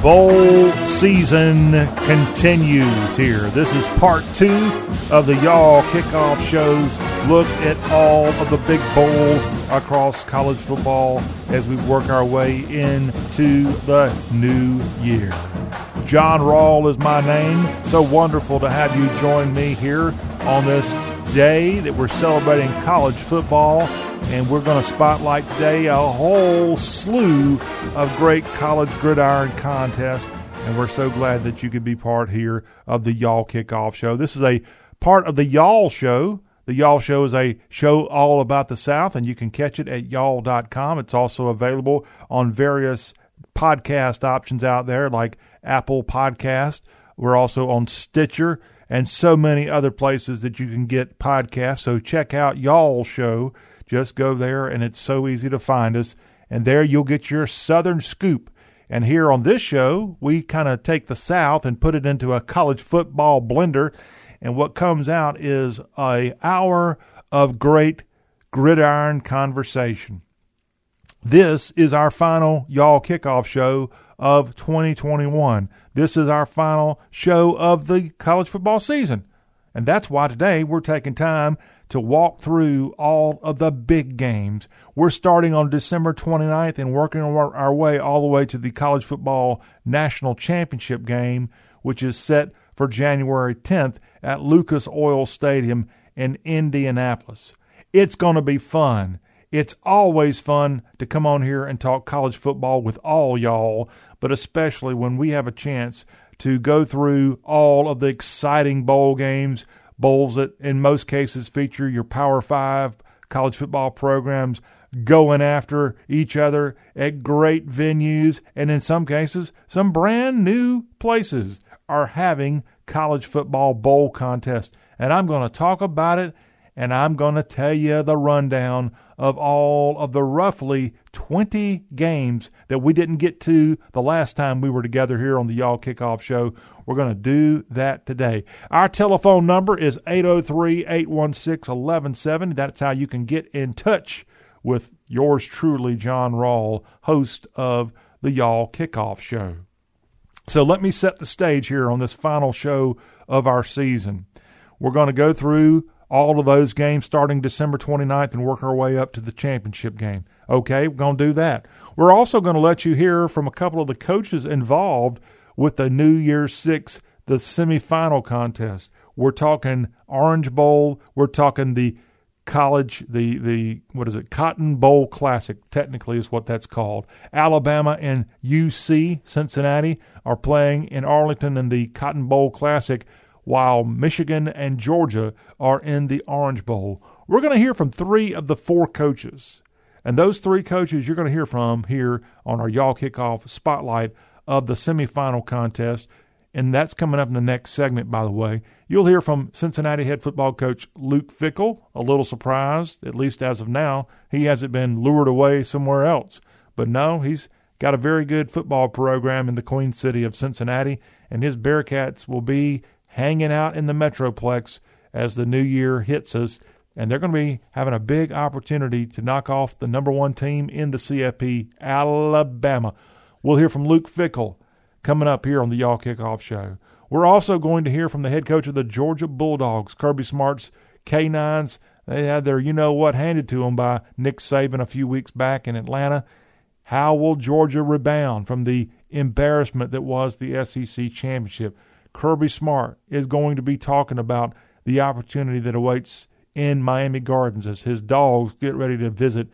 Bowl season continues here. This is part two of the Y'all Kickoff Shows. Look at all of the big bowls across college football as we work our way into the new year. John Rawl is my name. So wonderful to have you join me here on this day that we're celebrating college football and we're going to spotlight today a whole slew of great college gridiron contests. And we're so glad that you could be part here of the Y'all Kickoff Show. This is a part of the Y'all Show. The Y'all Show is a show all about the South, and you can catch it at y'all.com. It's also available on various podcast options out there like Apple Podcast. We're also on Stitcher and so many other places that you can get podcasts. So check out Y'all Show just go there, and it's so easy to find us. And there you'll get your Southern scoop. And here on this show, we kind of take the South and put it into a college football blender. And what comes out is a hour of great gridiron conversation. This is our final Y'all Kickoff show of 2021. This is our final show of the college football season. And that's why today we're taking time to walk through all of the big games. We're starting on December 29th and working our way all the way to the college football national championship game, which is set for January 10th at Lucas Oil Stadium in Indianapolis. It's going to be fun. It's always fun to come on here and talk college football with all y'all, but especially when we have a chance to go through all of the exciting bowl games bowls that in most cases feature your Power Five college football programs going after each other at great venues, and in some cases, some brand new places are having college football bowl contests. And I'm going to talk about it and I'm going to tell you the rundown of all of the roughly 20 games that we didn't get to the last time we were together here on the Y'all Kickoff Show. We're going to do that today. Our telephone number is 803 816 1170. That's how you can get in touch with yours truly, John Rawl, host of the Y'all Kickoff Show. So let me set the stage here on this final show of our season. We're going to go through all of those games starting December 29th and work our way up to the championship game. Okay, we're going to do that. We're also going to let you hear from a couple of the coaches involved with the New Year's Six, the semifinal contest. We're talking Orange Bowl. We're talking the college, the the what is it? Cotton Bowl Classic. Technically, is what that's called. Alabama and UC Cincinnati are playing in Arlington in the Cotton Bowl Classic, while Michigan and Georgia are in the Orange Bowl. We're going to hear from three of the four coaches. And those three coaches you're going to hear from here on our Y'all Kickoff Spotlight of the semifinal contest. And that's coming up in the next segment, by the way. You'll hear from Cincinnati head football coach Luke Fickell, A little surprised, at least as of now. He hasn't been lured away somewhere else. But no, he's got a very good football program in the Queen City of Cincinnati, and his Bearcats will be hanging out in the Metroplex as the new year hits us. And they're going to be having a big opportunity to knock off the number one team in the CFP, Alabama. We'll hear from Luke Fickell coming up here on the Y'all Kickoff Show. We're also going to hear from the head coach of the Georgia Bulldogs, Kirby Smart's K9s. They had their you know what handed to them by Nick Saban a few weeks back in Atlanta. How will Georgia rebound from the embarrassment that was the SEC championship? Kirby Smart is going to be talking about the opportunity that awaits in Miami Gardens as his dogs get ready to visit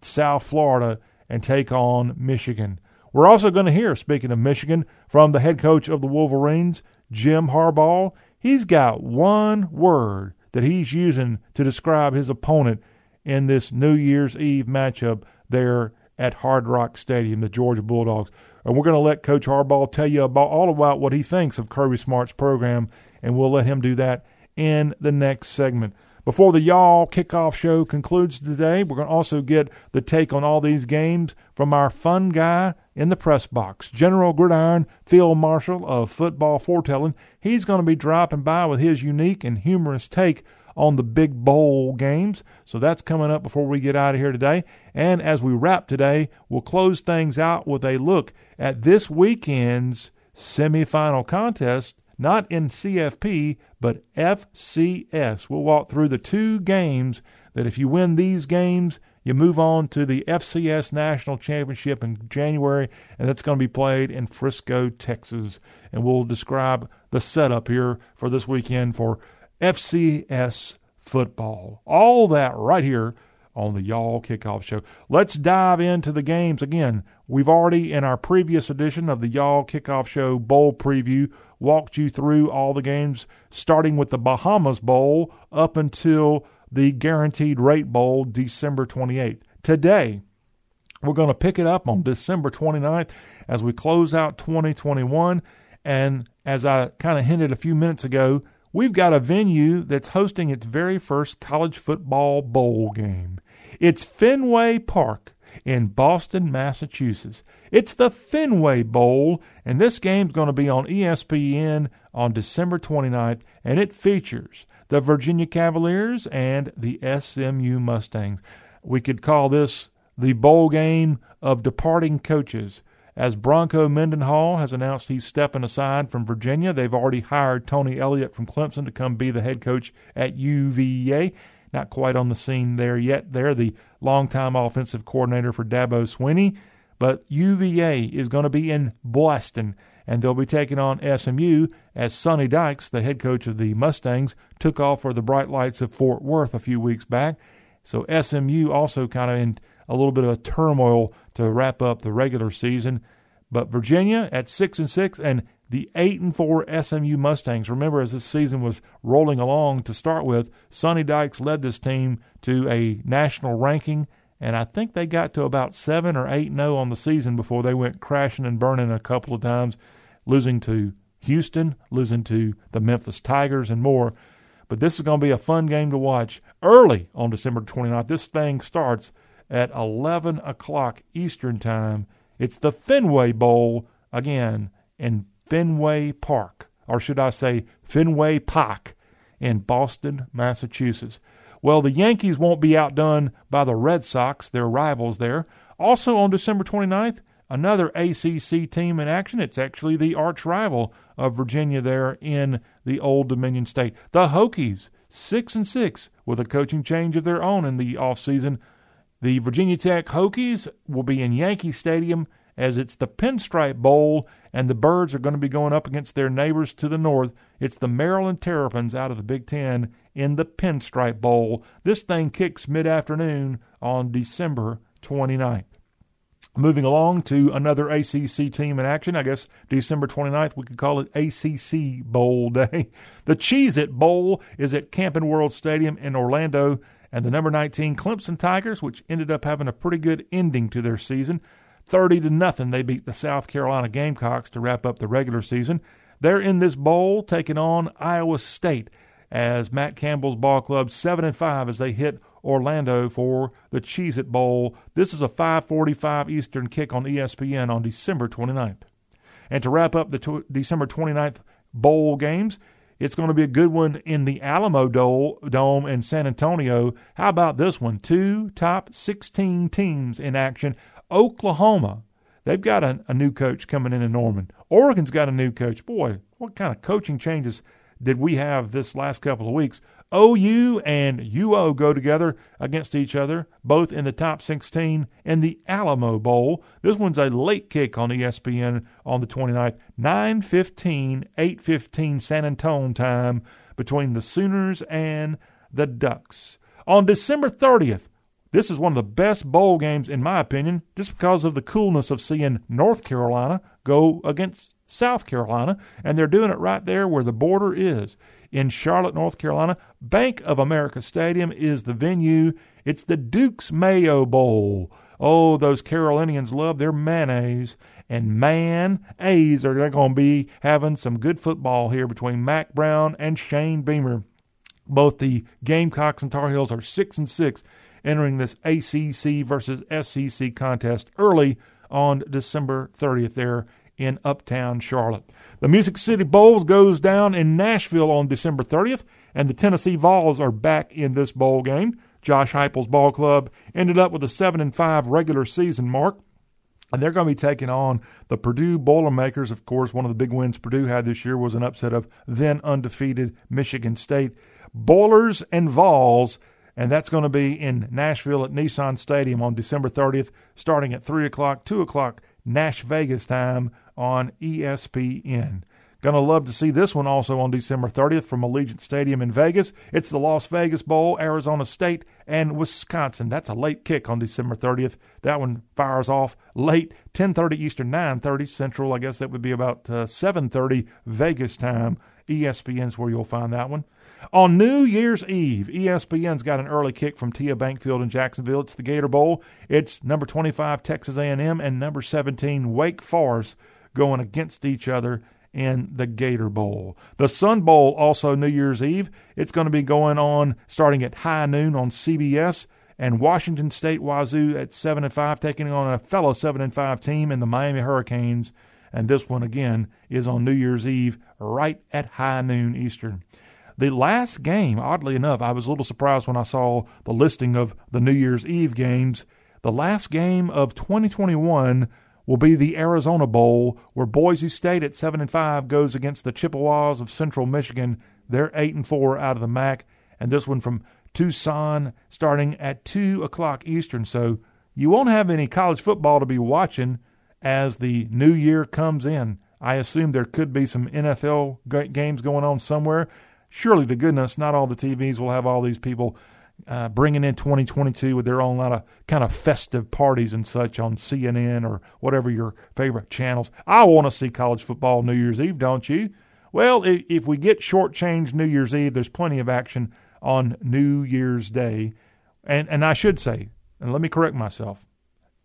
South Florida and take on Michigan. We're also going to hear, speaking of Michigan, from the head coach of the Wolverines, Jim Harbaugh. He's got one word that he's using to describe his opponent in this New Year's Eve matchup there at Hard Rock Stadium, the Georgia Bulldogs. And we're going to let Coach Harbaugh tell you about all about what he thinks of Kirby Smart's program, and we'll let him do that in the next segment. Before the Y'all kickoff show concludes today, we're going to also get the take on all these games from our fun guy in the press box, General Gridiron Field Marshal of Football Foretelling. He's going to be dropping by with his unique and humorous take on the big bowl games. So that's coming up before we get out of here today. And as we wrap today, we'll close things out with a look at this weekend's semifinal contest, not in CFP, but FCS. We'll walk through the two games that if you win these games, you move on to the FCS National Championship in January, and that's going to be played in Frisco, Texas. And we'll describe the setup here for this weekend for FCS football. All that right here on the Y'all Kickoff Show. Let's dive into the games. Again, we've already, in our previous edition of the Y'all Kickoff Show Bowl Preview, walked you through all the games, starting with the Bahamas Bowl up until the Guaranteed Rate Bowl December 28th. Today, we're going to pick it up on December 29th as we close out 2021. And as I kind of hinted a few minutes ago, we've got a venue that's hosting its very first college football bowl game. It's Fenway Park in Boston, Massachusetts. It's the Fenway Bowl, and this game's going to be on ESPN on December 29th, and it features the Virginia Cavaliers and the SMU Mustangs. We could call this the bowl game of departing coaches. As Bronco Mendenhall has announced he's stepping aside from Virginia, they've already hired Tony Elliott from Clemson to come be the head coach at UVA. Not quite on the scene there yet. They're the longtime offensive coordinator for Dabo Swinney, but UVA is going to be in Boston and they'll be taking on SMU as Sonny Dykes, the head coach of the Mustangs, took off for the Bright Lights of Fort Worth a few weeks back. So SMU also kind of in a little bit of a turmoil to wrap up the regular season. But Virginia at six and six and the eight and four SMU Mustangs. Remember, as this season was rolling along to start with, Sonny Dykes led this team to a national ranking, and I think they got to about seven or eight and zero on the season before they went crashing and burning a couple of times losing to Houston, losing to the Memphis Tigers, and more. But this is going to be a fun game to watch early on December 29th. This thing starts at 11 o'clock Eastern Time. It's the Fenway Bowl, again, in Fenway Park, or should I say Fenway Park in Boston, Massachusetts. Well, the Yankees won't be outdone by the Red Sox, their rivals there. Also on December 29th, another ACC team in action. It's actually the arch rival of Virginia there in the Old Dominion State. The Hokies, six and six, with a coaching change of their own in the offseason. The Virginia Tech Hokies will be in Yankee Stadium as it's the Pinstripe Bowl, and the Birds are going to be going up against their neighbors to the north. It's the Maryland Terrapins out of the Big Ten in the Pinstripe Bowl. This thing kicks mid afternoon on December 29th. Moving along to another ACC team in action, I guess December 29th, we could call it ACC Bowl Day. The Cheez It Bowl is at Camping World Stadium in Orlando, and the number 19 Clemson Tigers, which ended up having a pretty good ending to their season. 30 to nothing, they beat the South Carolina Gamecocks to wrap up the regular season. They're in this bowl taking on Iowa State as Matt Campbell's ball club 7 and 5 as they hit Orlando for the Cheez It Bowl. This is a 545 Eastern kick on ESPN on December 29th. And to wrap up the December 29th bowl games, it's going to be a good one in the Alamo Dome in San Antonio. How about this one? Two top 16 teams in action. Oklahoma, they've got a, a new coach coming in in Norman. Oregon's got a new coach. Boy, what kind of coaching changes did we have this last couple of weeks? OU and UO go together against each other, both in the top 16 in the Alamo Bowl. This one's a late kick on ESPN on the 29th, 9:15, 8:15 San Antonio time between the Sooners and the Ducks. On December 30th, this is one of the best bowl games in my opinion, just because of the coolness of seeing North Carolina go against South Carolina, and they're doing it right there where the border is in Charlotte, North Carolina. Bank of America Stadium is the venue. It's the Duke's Mayo Bowl. Oh, those Carolinians love their mayonnaise. And man, A's are going to be having some good football here between Mack Brown and Shane Beamer. Both the Gamecocks and Tar Heels are six and six, entering this ACC versus SEC contest early on December 30th there in Uptown Charlotte. The Music City Bowls goes down in Nashville on December 30th, and the Tennessee Vols are back in this bowl game. Josh Heupel's ball club ended up with a 7 and 5 regular season mark. And they're going to be taking on the Purdue Boilermakers. Of course, one of the big wins Purdue had this year was an upset of then undefeated Michigan State. Boilers and Vols, and that's going to be in Nashville at Nissan Stadium on December 30th, starting at 3 o'clock, 2 o'clock Nash Vegas time on ESPN. Gonna love to see this one also on December 30th from Allegiant Stadium in Vegas. It's the Las Vegas Bowl, Arizona State and Wisconsin. That's a late kick on December 30th. That one fires off late, 10:30 Eastern, 9:30 Central. I guess that would be about uh, 7:30 Vegas time. ESPN's where you'll find that one. On New Year's Eve, ESPN's got an early kick from TIAA Bank Field in Jacksonville. It's the Gator Bowl. It's number 25 Texas A&M and number 17 Wake Forest going against each other in the Gator Bowl. The Sun Bowl, also New Year's Eve, it's going to be going on starting at high noon on CBS. And Washington State Wazoo at 7 and 5, taking on a fellow 7 and 5 team in the Miami Hurricanes. And this one, again, is on New Year's Eve, right at high noon Eastern. The last game, oddly enough, I was a little surprised when I saw the listing of the New Year's Eve games. The last game of 2021 will be the Arizona Bowl, where Boise State at seven and five goes against the Chippewas of Central Michigan. They're eight and four out of the MAC, and this one from Tucson starting at two o'clock Eastern. So you won't have any college football to be watching as the new year comes in. I assume there could be some NFL games going on somewhere. Surely to goodness, not all the TVs will have all these people uh, bringing in 2022 with their own lot of kind of festive parties and such on CNN or whatever your favorite channels. I want to see college football New Year's Eve, don't you? Well, if we get shortchanged New Year's Eve, there's plenty of action on New Year's Day. And and I should say, and let me correct myself.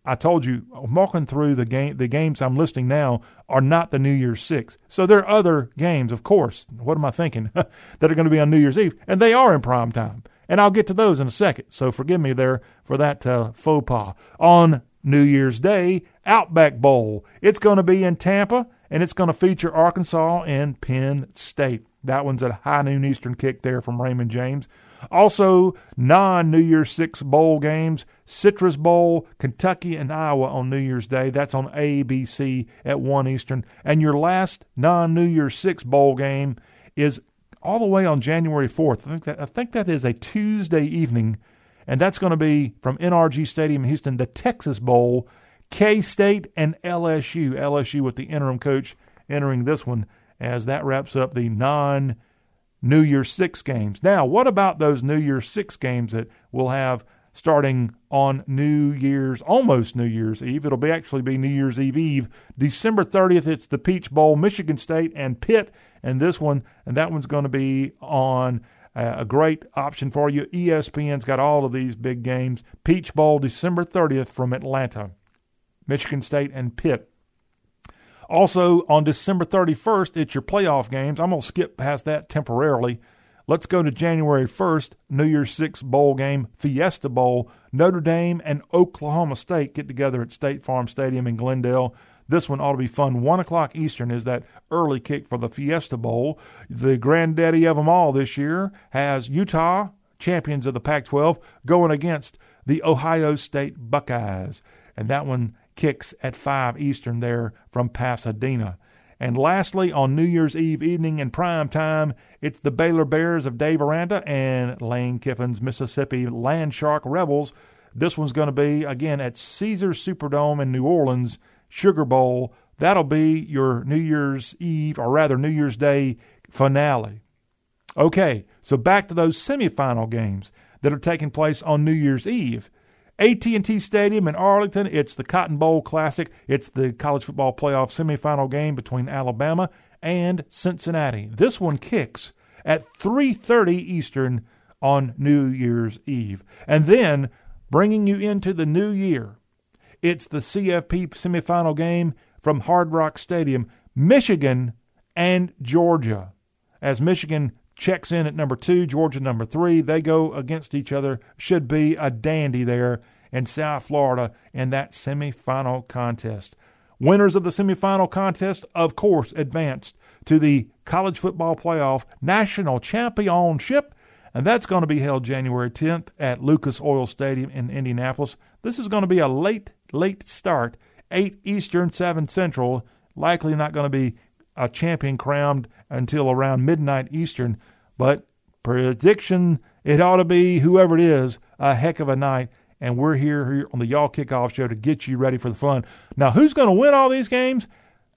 I told you, walking through the game, the games I'm listing now are not the New Year's Six. So there are other games, of course. What am I thinking? that are going to be on New Year's Eve, and they are in prime time. And I'll get to those in a second. So forgive me there for that uh, faux pas. On New Year's Day, Outback Bowl. It's going to be in Tampa, and it's going to feature Arkansas and Penn State. That one's at high noon Eastern kick there from Raymond James. Also, non New Year's Six bowl games Citrus Bowl, Kentucky, and Iowa on New Year's Day. That's on ABC at 1 Eastern. And your last non New Year's Six bowl game is all the way on January 4th. I think that, I think that is a Tuesday evening, and that's going to be from NRG Stadium in Houston, the Texas Bowl, K State and LSU. LSU with the interim coach entering this one as that wraps up the non New Year's Six games. Now, what about those New Year's Six games that we'll have starting on New Year's, almost New Year's Eve? It'll be actually be New Year's Eve Eve, December 30th. It's the Peach Bowl, Michigan State and Pitt and this one, and that one's going to be on uh, a great option for you. ESPN's got all of these big games. Peach Bowl, December 30th from Atlanta, Michigan State and Pitt. Also, on December 31st, it's your playoff games. I'm going to skip past that temporarily. Let's go to January 1st, New Year's Six bowl game, Fiesta Bowl. Notre Dame and Oklahoma State get together at State Farm Stadium in Glendale. This one ought to be fun. One o'clock Eastern is that early kick for the Fiesta Bowl. The granddaddy of them all this year has Utah, champions of the Pac 12, going against the Ohio State Buckeyes. And that one kicks at 5 Eastern there from Pasadena. And lastly, on New Year's Eve evening in prime time, it's the Baylor Bears of Dave Aranda and Lane Kiffin's Mississippi Land Shark Rebels. This one's going to be, again, at Caesars Superdome in New Orleans Sugar Bowl. That'll be your New Year's Eve, or rather New Year's Day finale. Okay, so back to those semifinal games that are taking place on New Year's Eve. AT&T Stadium in Arlington, it's the Cotton Bowl Classic. It's the college football playoff semifinal game between Alabama and Cincinnati. This one kicks at 3:30 Eastern on New Year's Eve. And then bringing you into the new year, it's the CFP semifinal game from Hard Rock Stadium, Michigan and Georgia. As Michigan checks in at number two, Georgia number three, they go against each other. Should be a dandy there in South Florida in that semifinal contest. Winners of the semifinal contest, of course, advanced to the college football playoff national championship, and that's going to be held January 10th at Lucas Oil Stadium in Indianapolis. This is going to be a late late start 8 Eastern, 7 Central. Likely not going to be a champion crowned until around midnight Eastern, but prediction it ought to be whoever it is a heck of a night. And we're here, here on the Y'all Kickoff Show to get you ready for the fun. Now, who's going to win all these games?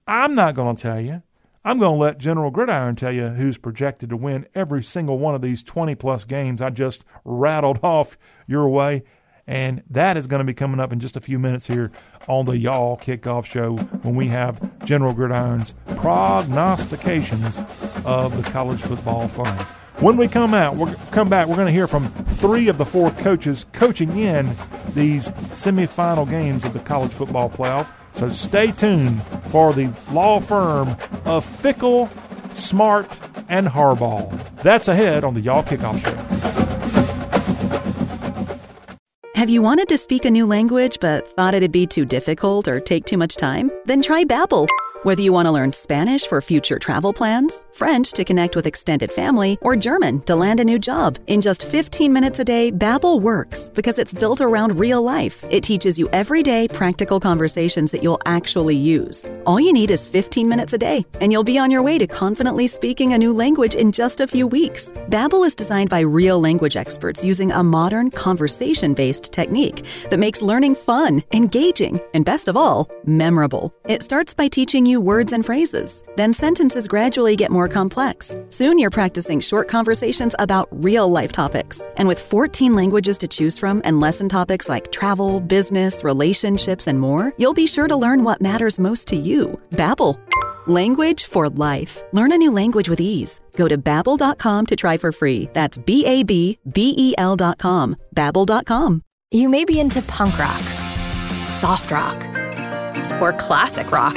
I'm not going to tell you. I'm going to let General Gridiron tell you who's projected to win every single one of these 20 plus games I just rattled off your way. And that is going to be coming up in just a few minutes here on the Y'all Kickoff Show when we have General Gridiron's prognostications of the college football fun. When we come out, we'll come back. We're going to hear from three of the four coaches coaching in these semifinal games of the college football playoff. So stay tuned for the law firm of Fickell, Smart, and Harbaugh. That's ahead on the Y'all Kickoff Show. Have you wanted to speak a new language but thought it'd be too difficult or take too much time? Then try Babbel. Whether you want to learn Spanish for future travel plans, French to connect with extended family, or German to land a new job, in just 15 minutes a day, Babbel works because it's built around real life. It teaches you everyday practical conversations that you'll actually use. All you need is 15 minutes a day, and you'll be on your way to confidently speaking a new language in just a few weeks. Babbel is designed by real language experts using a modern conversation-based technique that makes learning fun, engaging, and best of all, memorable. It starts by teaching you words and phrases. Then sentences gradually get more complex. Soon you're practicing short conversations about real life topics. And with 14 languages to choose from and lesson topics like travel, business, relationships, and more, you'll be sure to learn what matters most to you. Babbel. Language for life. Learn a new language with ease. Go to babbel.com to try for free. That's B A B B E L.com. Babbel.com. You may be into punk rock, soft rock, or classic rock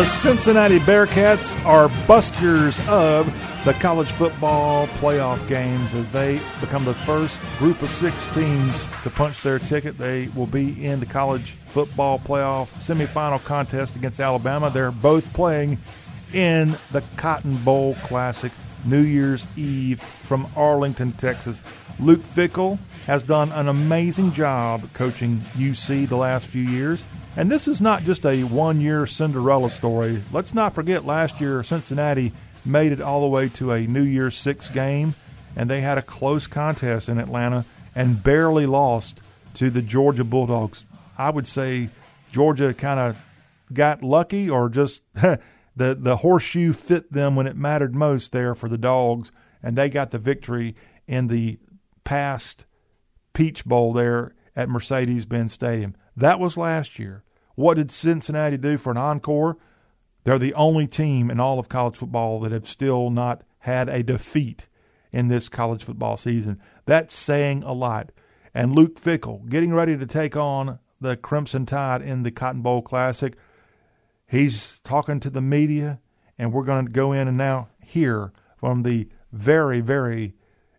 The Cincinnati Bearcats are busters of the college football playoff games as they become the first group of six teams to punch their ticket. They will be in the college football playoff semifinal contest against Alabama. They're both playing in the Cotton Bowl Classic New Year's Eve from Arlington, Texas. Luke Fickell has done an amazing job coaching UC the last few years. And this is not just a one year Cinderella story. Let's not forget last year Cincinnati made it all the way to a New Year's Six game, and they had a close contest in Atlanta and barely lost to the Georgia Bulldogs. I would say Georgia kind of got lucky or just the, the horseshoe fit them when it mattered most there for the Dogs, and they got the victory in the past Peach Bowl there at Mercedes Benz Stadium. That was last year. What did Cincinnati do for an encore? They're the only team in all of college football that have still not had a defeat in this college football season. That's saying a lot. And Luke Fickell getting ready to take on the Crimson Tide in the Cotton Bowl Classic. He's talking to the media, and we're going to go in and now hear from the very, very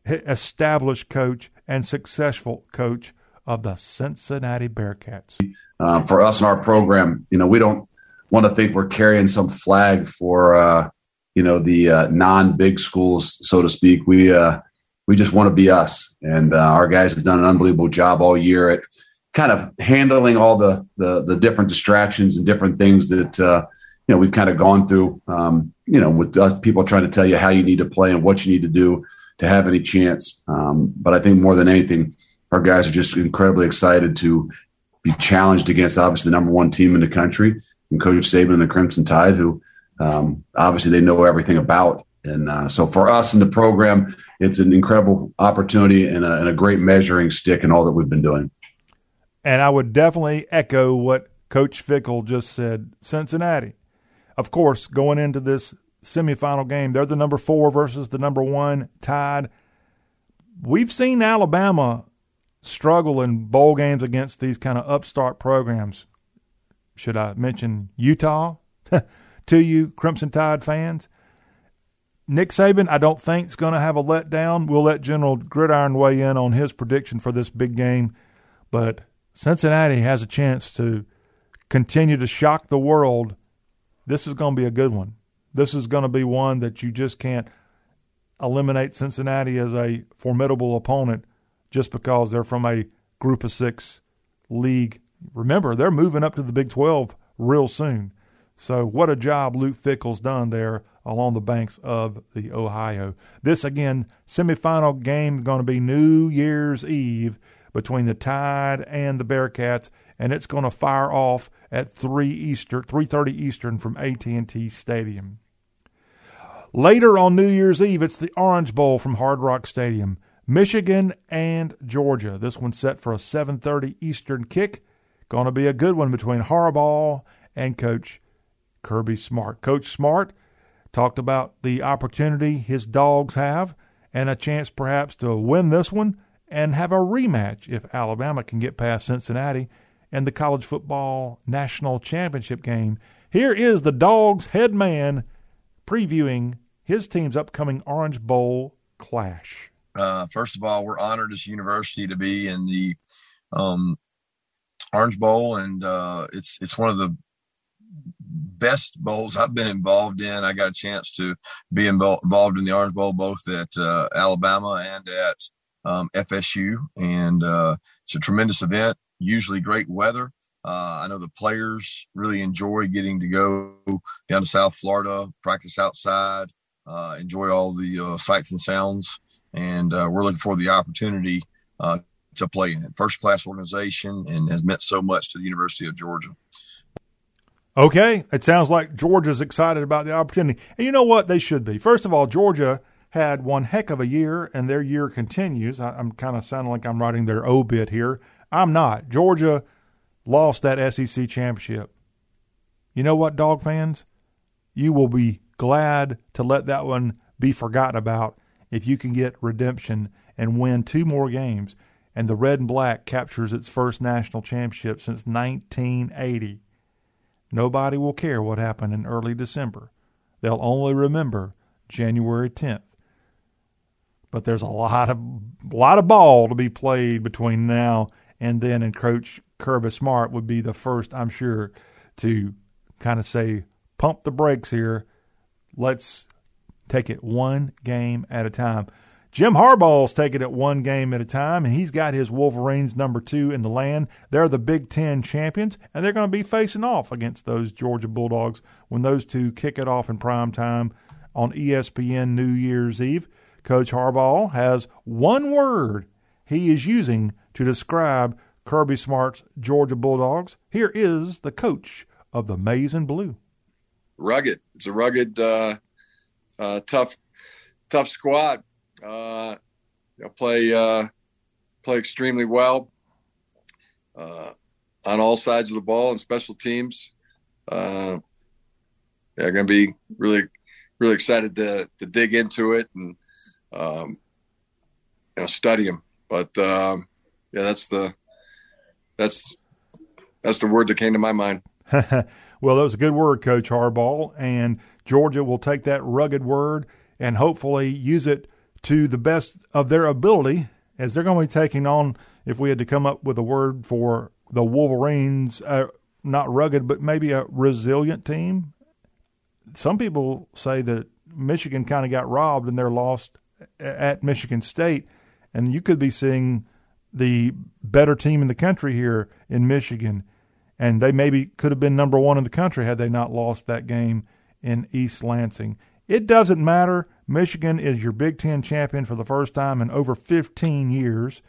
established coach and successful coach of the Cincinnati Bearcats. Uh, for us in our program, you know, we don't want to think we're carrying some flag for, uh, you know, the uh, non-big schools, so to speak. We uh, we just want to be us, and uh, our guys have done an unbelievable job all year at kind of handling all the the, the different distractions and different things that uh, you know we've kind of gone through. Um, you know, with people trying to tell you how you need to play and what you need to do to have any chance. Um, but I think more than anything our guys are just incredibly excited to be challenged against obviously the number one team in the country and Coach Saban and the Crimson Tide, who um, obviously they know everything about. And uh, so for us in the program, it's an incredible opportunity and a, and a great measuring stick in all that we've been doing. And I would definitely echo what Coach Fickell just said. Cincinnati, of course, going into this semifinal game, they're the number four versus the number one Tide. We've seen Alabama struggle in bowl games against these kind of upstart programs. Should I mention Utah to you, Crimson Tide fans? Nick Saban, I don't think is going to have a letdown. We'll let General Gridiron weigh in on his prediction for this big game, but Cincinnati has a chance to continue to shock the world. This is going to be a good one. This is going to be one that you just can't eliminate Cincinnati as a formidable opponent just because they're from a group of six league. Remember, they're moving up to the Big 12 real soon. So, what a job Luke Fickell's done there along the banks of the Ohio. This, again, semifinal game going to be New Year's Eve between the Tide and the Bearcats, and it's going to fire off at 3 Eastern, 3:30 Eastern from AT&T Stadium. Later on New Year's Eve, it's the Orange Bowl from Hard Rock Stadium. Michigan and Georgia. This one's set for a 7:30 Eastern kick. Going to be a good one between Harbaugh and Coach Kirby Smart. Coach Smart talked about the opportunity his dogs have and a chance perhaps to win this one and have a rematch if Alabama can get past Cincinnati in the college football national championship game. Here is the Dogs head man previewing his team's upcoming Orange Bowl clash. Uh, first of all, we're honored as a university to be in the um, Orange Bowl, and uh, it's it's one of the best bowls I've been involved in. I got a chance to be involved in the Orange Bowl both at uh, Alabama and at um, FSU, and uh, it's a tremendous event. Usually great weather. Uh, I know the players really enjoy getting to go down to South Florida, practice outside, uh, enjoy all the uh, sights and sounds, and uh, we're looking for the opportunity uh, to play in it. First class organization and has meant so much to the University of Georgia. Okay, it sounds like Georgia's excited about the opportunity. And you know what? They should be. First of all, Georgia had one heck of a year, and their year continues. I, am kind of sounding like I'm writing their obit here. I'm not. Georgia lost that SEC championship. You know what, dog fans? You will be glad to let that one be forgotten about if you can get redemption and win two more games and the red and black captures its first national championship since 1980. Nobody will care what happened in early December. They'll only remember January 10th. But there's a lot of lot of ball to be played between now and then and Coach Kirby Smart would be the first, I'm sure, to kind of say, pump the brakes here. Let's take it one game at a time. Jim Harbaugh's taking it one game at a time, and he's got his Wolverines number two in the land. They're the Big Ten champions, and they're going to be facing off against those Georgia Bulldogs when those two kick it off in prime time on ESPN New Year's Eve. Coach Harbaugh has one word he is using to describe Kirby Smart's Georgia Bulldogs. Here is the coach of the Maize and Blue. Rugged. It's a rugged, uh, tough, tough squad. Uh, play uh, play extremely well uh, on all sides of the ball and special teams. Uh, they're going to be really, really excited to to dig into it and um, you know study them. But um, yeah, that's the that's that's the word that came to my mind. well, that was a good word, Coach Harbaugh, and Georgia will take that rugged word and hopefully use it to the best of their ability as they're going to be taking on. If we had to come up with a word for the Wolverines, uh, not rugged, but maybe a resilient team. Some people say that Michigan kind of got robbed and they're lost at Michigan State, and you could be seeing the better team in the country here in Michigan, and they maybe could have been number one in the country had they not lost that game in East Lansing. It doesn't matter. Michigan is your Big Ten champion for the first time in over 15 years.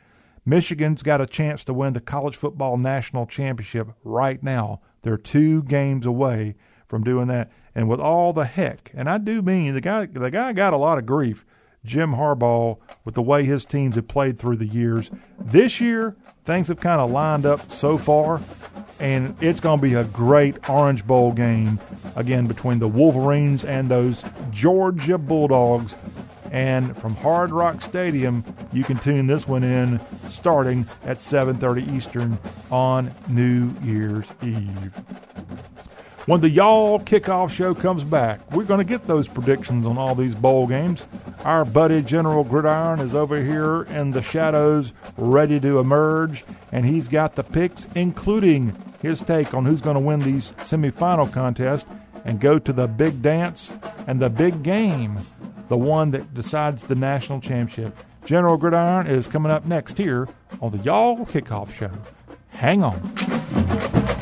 Michigan's got a chance to win the college football national championship right now. They're two games away from doing that. And with all the heck, and I do mean the guy the guy got a lot of grief, Jim Harbaugh, with the way his teams have played through the years. This year, things have kind of lined up so far, and it's going to be a great Orange Bowl game again between the Wolverines and those Georgia Bulldogs. And from Hard Rock Stadium, you can tune this one in starting at 7:30 Eastern on New Year's Eve. When the Y'all kickoff show comes back, we're going to get those predictions on all these bowl games. Our buddy General Gridiron is over here in the shadows, ready to emerge, and he's got the picks, including his take on who's going to win these semifinal contests and go to the big dance and the big game, the one that decides the national championship. General Gridiron is coming up next here on the Y'all Kickoff Show. Hang on.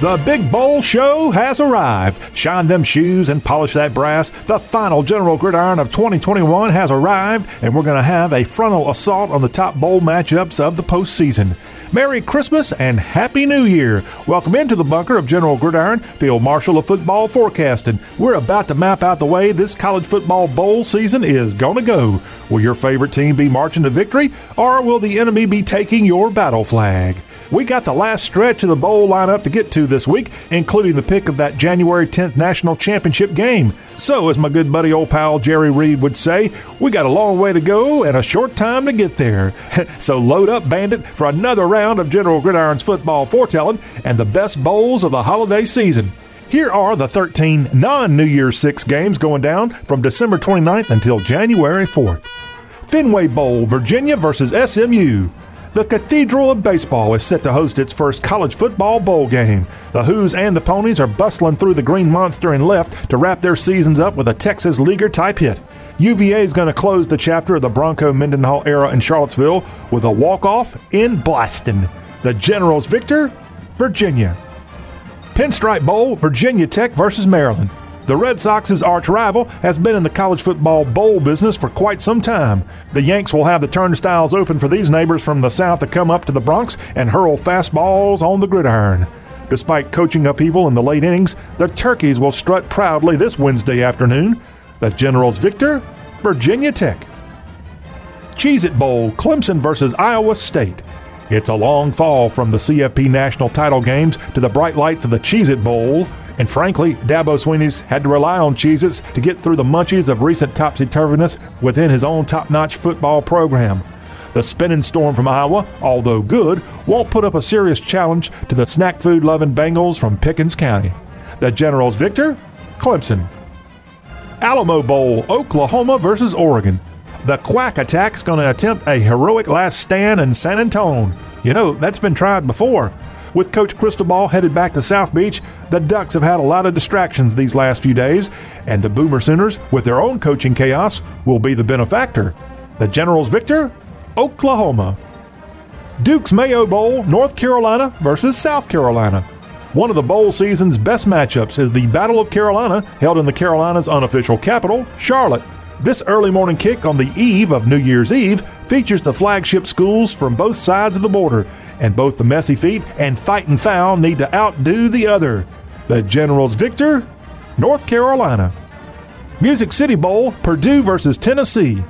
The Big Bowl Show has arrived. Shine them shoes and polish that brass. The final General Gridiron of 2021 has arrived, and we're going to have a frontal assault on the top bowl matchups of the postseason. Merry Christmas and Happy New Year. Welcome into the bunker of General Gridiron, Field Marshal of Football Forecasting. We're about to map out the way this college football bowl season is going to go. Will your favorite team be marching to victory, or will the enemy be taking your battle flag? We got the last stretch of the bowl lineup to get to this week, including the pick of that January 10th national championship game. So, as my good buddy old pal Jerry Reed would say, we got a long way to go and a short time to get there. so, load up, Bandit, for another round of General Gridiron's football foretelling and the best bowls of the holiday season. Here are the 13 non New Year's Six games going down from December 29th until January 4th. Fenway Bowl, Virginia versus SMU. The Cathedral of Baseball is set to host its first college football bowl game. The Hoos and the Ponies are bustling through the Green Monster and left to wrap their seasons up with a Texas Leaguer type hit. UVA is going to close the chapter of the Bronco Mendenhall era in Charlottesville with a walk-off in Boston. The Generals victor, Virginia. Pinstripe Bowl, Virginia Tech versus Maryland. The Red Sox's arch rival has been in the college football bowl business for quite some time. The Yanks will have the turnstiles open for these neighbors from the south to come up to the Bronx and hurl fastballs on the gridiron. Despite coaching upheaval in the late innings, the Turkeys will strut proudly this Wednesday afternoon. The Generals victor, Virginia Tech. Cheez It Bowl, Clemson versus Iowa State. It's a long fall from the CFP national title games to the bright lights of the Cheez It Bowl. And frankly, Dabo Swinney's had to rely on Cheez to get through the munchies of recent topsy turviness within his own top notch football program. The spinning storm from Iowa, although good, won't put up a serious challenge to the snack food loving Bengals from Pickens County. The Generals victor, Clemson. Alamo Bowl, Oklahoma versus Oregon. the Quack Attack's going to attempt a heroic last stand in San Antone. You know, that's been tried before. With Coach Cristobal headed back to South Beach, the Ducks have had a lot of distractions these last few days, and the Boomer Sooners, with their own coaching chaos, will be the benefactor. The Generals victor? Oklahoma. Duke's Mayo Bowl, North Carolina versus South Carolina. One of the bowl season's best matchups is the Battle of Carolina, held in the Carolinas' unofficial capital, Charlotte. This early morning kick on the eve of New Year's Eve features the flagship schools from both sides of the border and both the messy feet and fighting fowl need to outdo the other. The Generals victor, North Carolina. Music City Bowl, Purdue versus Tennessee.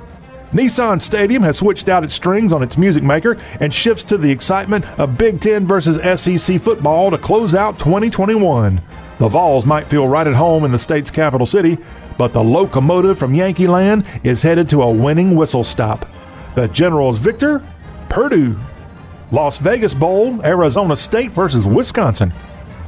Nissan Stadium has switched out its strings on its music maker and shifts to the excitement of Big Ten versus SEC football to close out 2021. The Vols might feel right at home in the state's capital city, but the locomotive from Yankee Land is headed to a winning whistle stop. The Generals victor, Purdue. Las Vegas Bowl, Arizona State versus Wisconsin.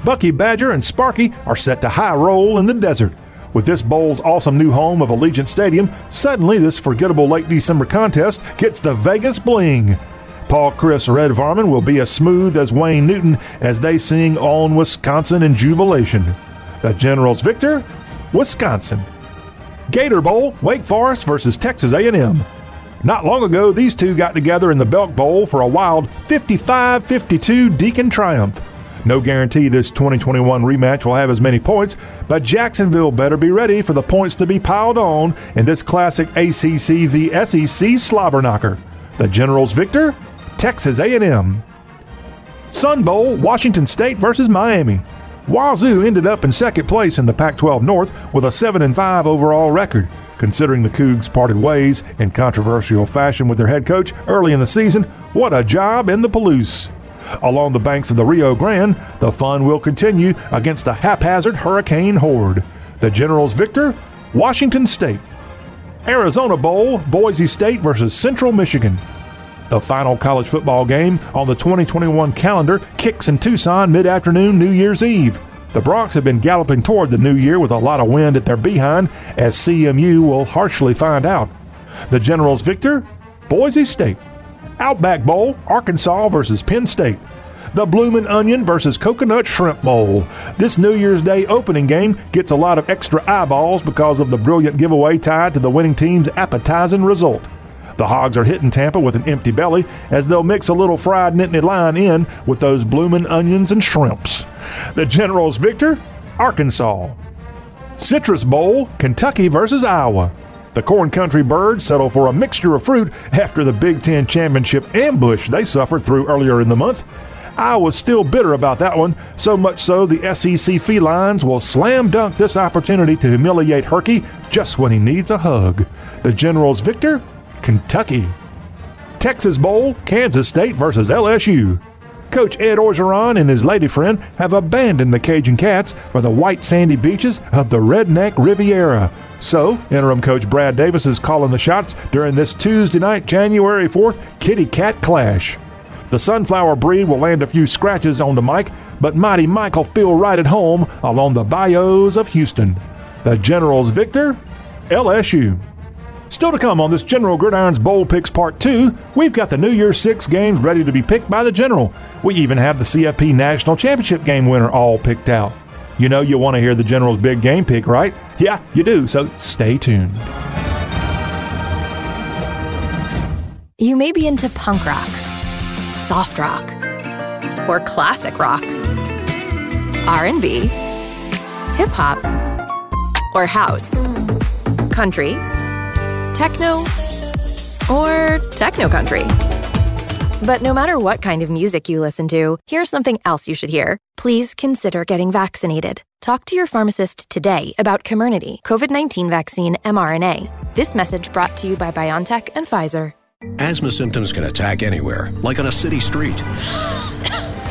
Bucky Badger and Sparky are set to high roll in the desert. With this bowl's awesome new home of Allegiant Stadium, suddenly this forgettable late December contest gets the Vegas bling. Paul Chryst Red Varman will be as smooth as Wayne Newton as they sing on Wisconsin in jubilation. The Generals victor, Wisconsin. Gator Bowl, Wake Forest versus Texas A&M. Not long ago, these two got together in the Belk Bowl for a wild 55 52 Deacon triumph. No guarantee this 2021 rematch will have as many points, but Jacksonville better be ready for the points to be piled on in this classic ACC v SEC slobber knocker. The Generals victor, Texas A&M. Sun Bowl, Washington State versus Miami. Wazoo ended up in second place in the Pac 12 North with a 7 5 overall record. Considering the Cougs parted ways in controversial fashion with their head coach early in the season, what a job in the Palouse. Along the banks of the Rio Grande, the fun will continue against a haphazard hurricane horde. The Generals victor, Washington State. Arizona Bowl, Boise State versus Central Michigan. The final college football game on the 2021 calendar kicks in Tucson mid afternoon New Year's Eve. The Broncos have been galloping toward the new year with a lot of wind at their behind, as CMU will harshly find out. The Generals victor, Boise State. Outback Bowl, Arkansas versus Penn State. The Bloomin' Onion versus Coconut Shrimp Bowl. This New Year's Day opening game gets a lot of extra eyeballs because of the brilliant giveaway tied to the winning team's appetizing result. The Hogs are hitting Tampa with an empty belly as they'll mix a little fried Nittany Lion in with those bloomin' onions and shrimps. The Generals victor, Arkansas. Citrus Bowl, Kentucky versus Iowa. The Corn Country Birds settle for a mixture of fruit after the Big Ten Championship ambush they suffered through earlier in the month. I was still bitter about that one, so much so the SEC felines will slam dunk this opportunity to humiliate Herky just when he needs a hug. The Generals victor, Kentucky. Texas Bowl, Kansas State versus LSU. Coach Ed Orgeron and his lady friend have abandoned the Cajun Cats for the white sandy beaches of the Redneck Riviera. So, interim coach Brad Davis is calling the shots during this Tuesday night, January 4th, Kitty Cat Clash. The Sunflower breed will land a few scratches on the mic, but Mighty Mike will feel right at home along the bayous of Houston. The Generals victor, LSU. Still to come on this General Gridiron's Bowl Picks Part 2, we've got the New Year's Six games ready to be picked by the General. We even have the CFP National Championship game winner all picked out. You know you want to hear the General's big game pick, right? Yeah, you do, so stay tuned. You may be into punk rock, soft rock, or classic rock, R&B, hip hop, or house, country, techno, or techno country. But no matter what kind of music you listen to, here's something else you should hear. Please consider getting vaccinated. Talk to your pharmacist today about Comirnaty, COVID 19 vaccine mRNA. This message brought to you by BioNTech and Pfizer. Asthma symptoms can attack anywhere, like on a city street.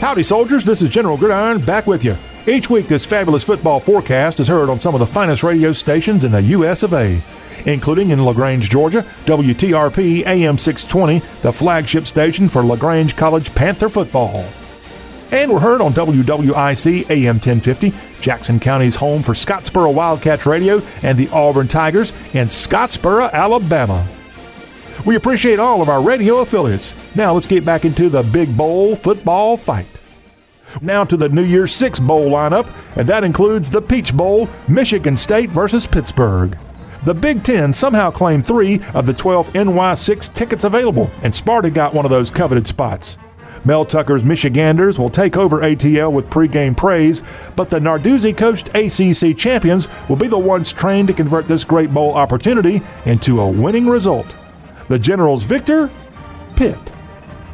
Howdy, soldiers. This is General Gridiron back with you. Each week, this fabulous football forecast is heard on some of the finest radio stations in the U.S. of A., including in LaGrange, Georgia, WTRP AM 620, the flagship station for LaGrange College Panther football. And we're heard on WWIC AM 1050, Jackson County's home for Scottsboro Wildcats Radio and the Auburn Tigers in Scottsboro, Alabama. We appreciate all of our radio affiliates. Now let's get back into the Big Bowl football fight. Now to the New Year's Six Bowl lineup, and that includes the Peach Bowl, Michigan State versus Pittsburgh. The Big Ten somehow claimed three of the 12 NY6 tickets available, and Sparta got one of those coveted spots. Mel Tucker's Michiganders will take over ATL with pregame praise, but the Narduzzi coached ACC champions will be the ones trained to convert this great bowl opportunity into a winning result. The Generals victor, Pitt.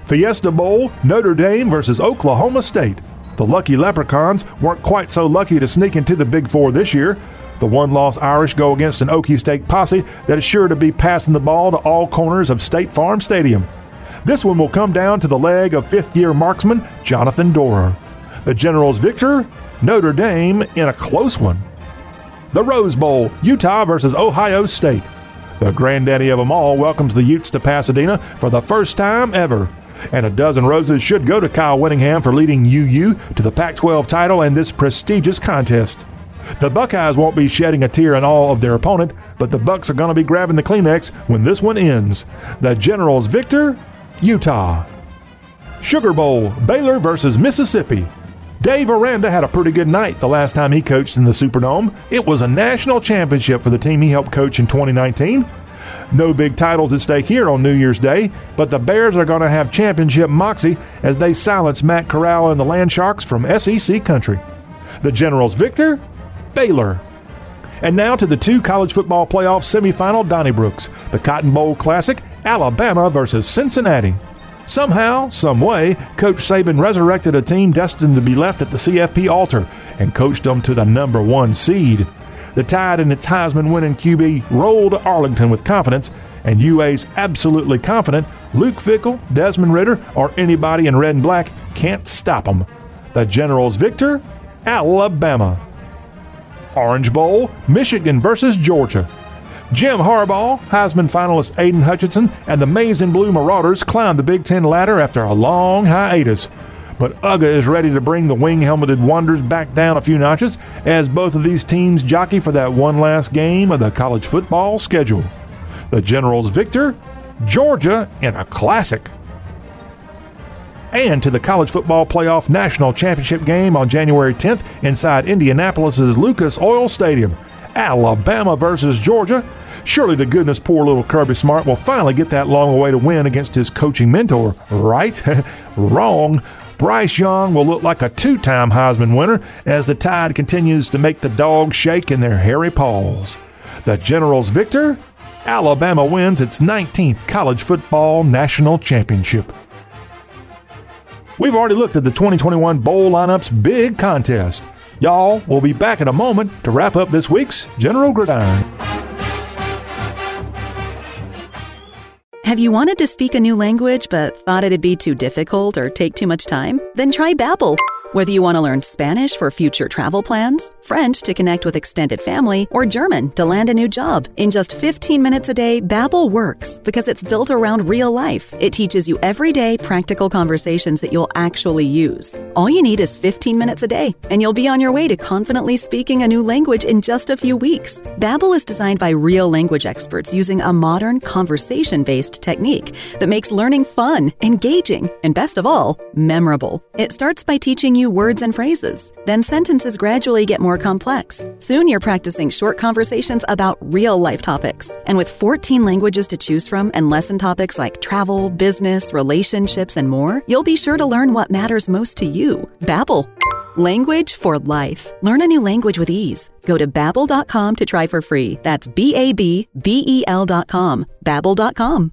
Fiesta Bowl, Notre Dame versus Oklahoma State. The lucky Leprechauns weren't quite so lucky to sneak into the Big Four this year. The one loss Irish go against an Okie State posse that is sure to be passing the ball to all corners of State Farm Stadium. This one will come down to the leg of fifth year marksman Jonathan Doerer. The Generals victor, Notre Dame in a close one. The Rose Bowl, Utah versus Ohio State. The granddaddy of them all welcomes the Utes to Pasadena for the first time ever. And a dozen roses should go to Kyle Whittingham for leading UU to the Pac 12 title and this prestigious contest. The Buckeyes won't be shedding a tear in awe of their opponent, but the Bucks are going to be grabbing the Kleenex when this one ends. The Generals victor, Utah. Sugar Bowl, Baylor versus Mississippi. Dave Aranda had a pretty good night the last time he coached in the Superdome. It was a national championship for the team he helped coach in 2019. No big titles at stake here on New Year's Day, but the Bears are going to have championship moxie as they silence Matt Corral and the Landsharks from SEC country. The Generals victor, Baylor. And now to the two college football playoff semifinal Donnybrooks, the Cotton Bowl Classic, Alabama versus Cincinnati. Somehow, some way, Coach Saban resurrected a team destined to be left at the CFP altar and coached them to the number one seed. The Tide and its Heisman winning QB rolled to Arlington with confidence, and UA's absolutely confident Luke Fickell, Desmond Ridder, or anybody in red and black can't stop them. The Generals victor, Alabama. Orange Bowl, Michigan versus Georgia. Jim Harbaugh, Heisman finalist Aidan Hutchinson, and the Maize and Blue Marauders climbed the Big Ten ladder after a long hiatus. But UGA is ready to bring the wing helmeted Wonders back down a few notches as both of these teams jockey for that one last game of the college football schedule. The Generals victor, Georgia in a classic. And to the College Football Playoff National Championship game on January 10th inside Indianapolis's Lucas Oil Stadium. Alabama versus Georgia. Surely to goodness, poor little Kirby Smart will finally get that long awaited win against his coaching mentor, right? Wrong. Bryce Young will look like a two time Heisman winner as the Tide continues to make the dogs shake in their hairy paws. The Generals victor? Alabama wins its 19th college football national championship. We've already looked at the 2021 Bowl lineup's big contest. Y'all, we'll be back in a moment to wrap up this week's General Gridiron. Have you wanted to speak a new language but thought it'd be too difficult or take too much time? Then try Babbel. Whether you want to learn Spanish for future travel plans, French to connect with extended family, or German to land a new job, in just 15 minutes a day, Babbel works because it's built around real life. It teaches you everyday practical conversations that you'll actually use. All you need is 15 minutes a day, and you'll be on your way to confidently speaking a new language in just a few weeks. Babbel is designed by real language experts using a modern conversation-based technique that makes learning fun, engaging, and best of all, memorable. It starts by teaching you words and phrases. Then sentences gradually get more complex. Soon you're practicing short conversations about real life topics. And with 14 languages to choose from and lesson topics like travel, business, relationships, and more, you'll be sure to learn what matters most to you. Babbel. Language for life. Learn a new language with ease. Go to babbel.com to try for free. That's B A B B E L.com. Babbel.com.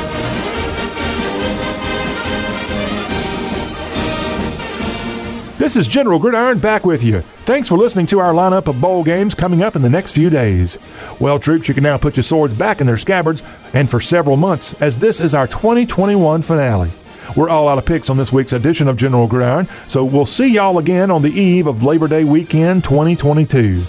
This is General Gridiron back with you. Thanks for listening to our lineup of bowl games coming up in the next few days. Well, troops, you can now put your swords back in their scabbards and for several months, as this is our 2021 finale. We're all out of picks on this week's edition of General Gridiron, so we'll see y'all again on the eve of Labor Day weekend 2022.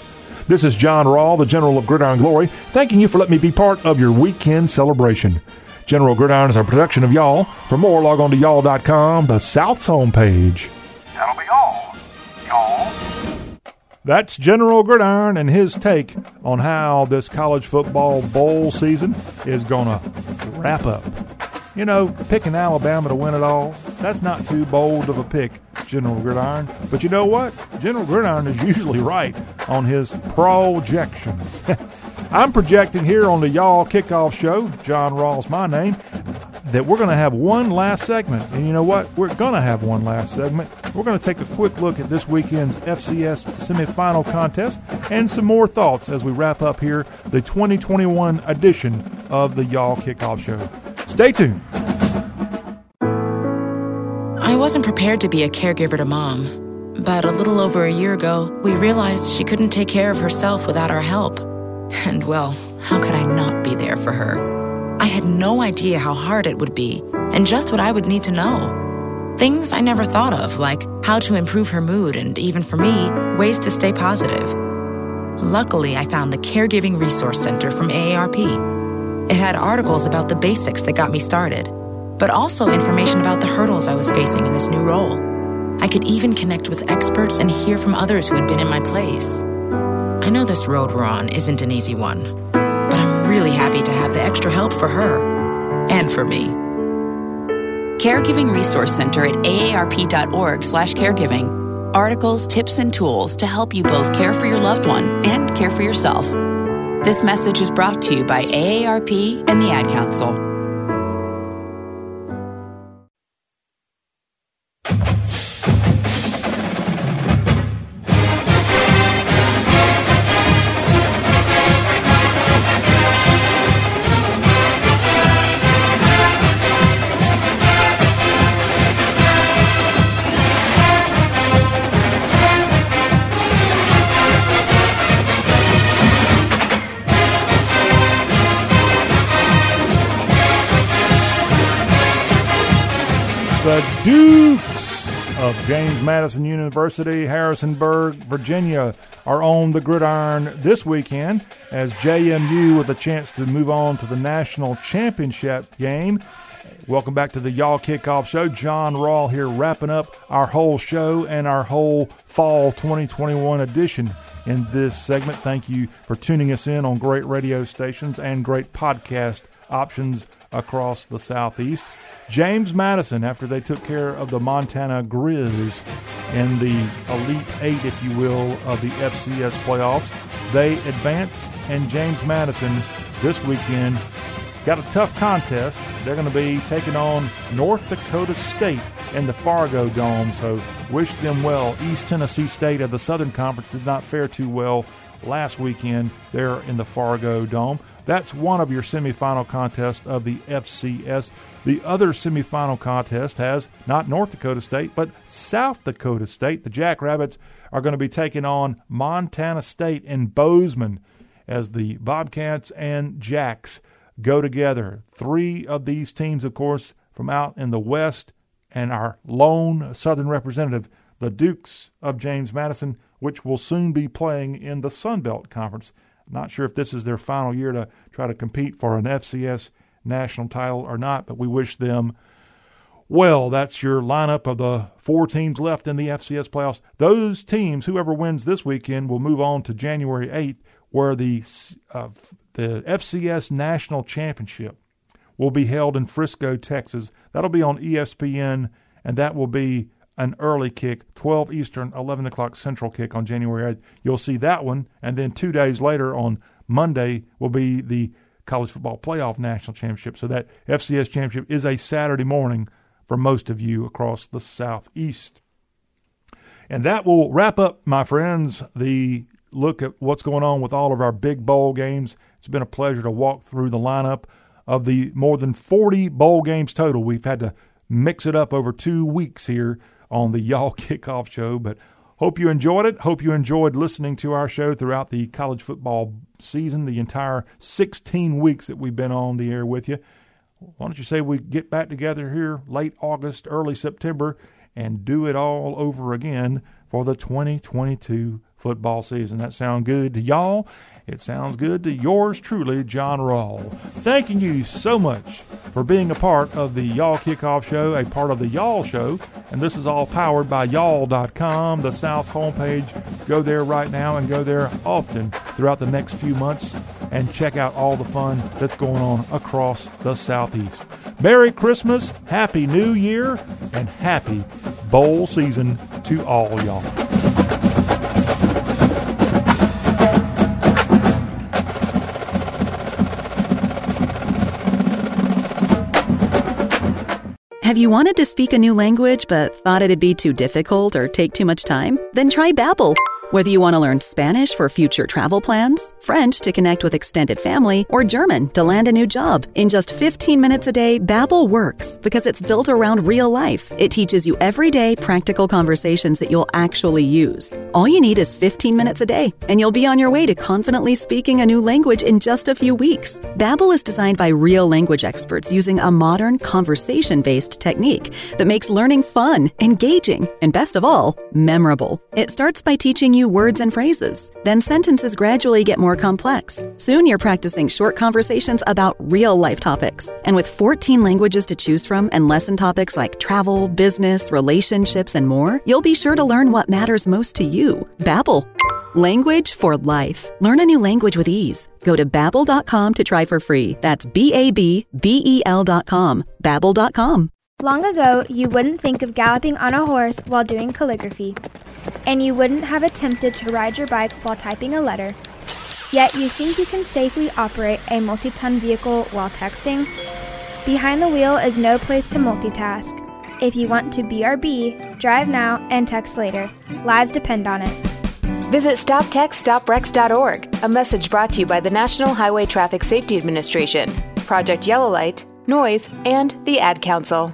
This is John Rawl, the General of Gridiron Glory, thanking you for letting me be part of your weekend celebration. General Gridiron is a production of Y'all. For more, log on to y'all.com, the South's homepage. That'll be all. That's General Gridiron and his take on how this college football bowl season is going to wrap up. You know, picking Alabama to win it all, that's not too bold of a pick, General Gridiron. But you know what? General Gridiron is usually right on his projections. I'm projecting here on the Y'all Kickoff Show, John Rawls, my name, that we're going to have one last segment. And you know what? We're going to have one last segment. We're going to take a quick look at this weekend's FCS semifinal contest and some more thoughts as we wrap up here the 2021 edition of the Y'all Kickoff Show. Stay tuned. I wasn't prepared to be a caregiver to mom, but a little over a year ago, we realized she couldn't take care of herself without our help. And well, how could I not be there for her? I had no idea how hard it would be and just what I would need to know. Things I never thought of, like how to improve her mood and, even for me, ways to stay positive. Luckily, I found the Caregiving Resource Center from AARP. It had articles about the basics that got me started, but also information about the hurdles I was facing in this new role. I could even connect with experts and hear from others who had been in my place. I know this road we're on isn't an easy one, really happy to have the extra help for her and for me. Caregiving Resource Center at aarp.org/caregiving. Articles, tips, and tools to help you both care for your loved one and care for yourself. This message is brought to you by AARP and the Ad Council. Madison University, Harrisonburg, Virginia, are on the gridiron this weekend as JMU with a chance to move on to the national championship game. Welcome back to the Y'all Kickoff Show. John Rawl here, wrapping up our whole show and our whole fall 2021 edition in this segment. Thank you for tuning us in on great radio stations and great podcast options across the Southeast. James Madison, after they took care of the Montana Grizz in the Elite Eight, if you will, of the FCS playoffs, they advance, and James Madison this weekend got a tough contest. They're going to be taking on North Dakota State in the Fargo Dome, so wish them well. East Tennessee State of the Southern Conference did not fare too well last weekend there in the Fargo Dome. That's one of your semifinal contests of the FCS. The other semifinal contest has not North Dakota State, but South Dakota State. The Jackrabbits are going to be taking on Montana State in Bozeman as the Bobcats and Jacks go together. Three of these teams, of course, from out in the West, and our lone Southern representative, the Dukes of James Madison, which will soon be playing in the Sun Belt Conference. Not sure if this is their final year to try to compete for an FCS national title or not, but we wish them well. That's your lineup of the four teams left in the FCS playoffs. Those teams, whoever wins this weekend, will move on to January 8th, where the uh, the FCS National Championship will be held in Frisco, Texas. That'll be on ESPN, and that will be an early kick, 12 Eastern, 11 o'clock Central kick on January 8th. You'll see that one. And then two days later on Monday will be the College Football Playoff National Championship. So that FCS Championship is a Saturday morning for most of you across the Southeast. And that will wrap up, my friends, the look at what's going on with all of our big bowl games. It's been a pleasure to walk through the lineup of the more than 40 bowl games total. We've had to mix it up over two weeks here on the Y'all Kickoff Show, but hope you enjoyed it. Hope you enjoyed listening to our show throughout the college football season, the entire 16 weeks that we've been on the air with you. Why don't you say we get back together here late August, early September, and do it all over again for the 2022 football season. That sound good to y'all? It sounds good to yours truly, John Rawl. Thanking you so much for being a part of the Y'all Kickoff Show, a part of the Y'all Show. And this is all powered by y'all.com, the South homepage. Go there right now and go there often throughout the next few months and check out all the fun that's going on across the Southeast. Merry Christmas, Happy New Year, and Happy Bowl season to all y'all. Have you wanted to speak a new language but thought it'd be too difficult or take too much time? Then try Babbel. Whether you want to learn Spanish for future travel plans, French to connect with extended family, or German to land a new job, in just 15 minutes a day, Babbel works because it's built around real life. It teaches you everyday practical conversations that you'll actually use. All you need is 15 minutes a day, and you'll be on your way to confidently speaking a new language in just a few weeks. Babbel is designed by real language experts using a modern conversation-based technique that makes learning fun, engaging, and best of all, memorable. It starts by teaching you words and phrases. Then sentences gradually get more complex. Soon you're practicing short conversations about real life topics. And with 14 languages to choose from and lesson topics like travel, business, relationships, and more, you'll be sure to learn what matters most to you. Babbel. Language for life. Learn a new language with ease. Go to babbel.com to try for free. That's B A B B E L.com. Babbel.com. Long ago, you wouldn't think of galloping on a horse while doing calligraphy, and you wouldn't have attempted to ride your bike while typing a letter. Yet you think you can safely operate a multi ton vehicle while texting? Behind the wheel is no place to multitask. If you want to BRB, drive now and text later. Lives depend on it. Visit StopTextStopWrecks.org, a message brought to you by the National Highway Traffic Safety Administration, Project Yellow Light, Noise, and the Ad Council.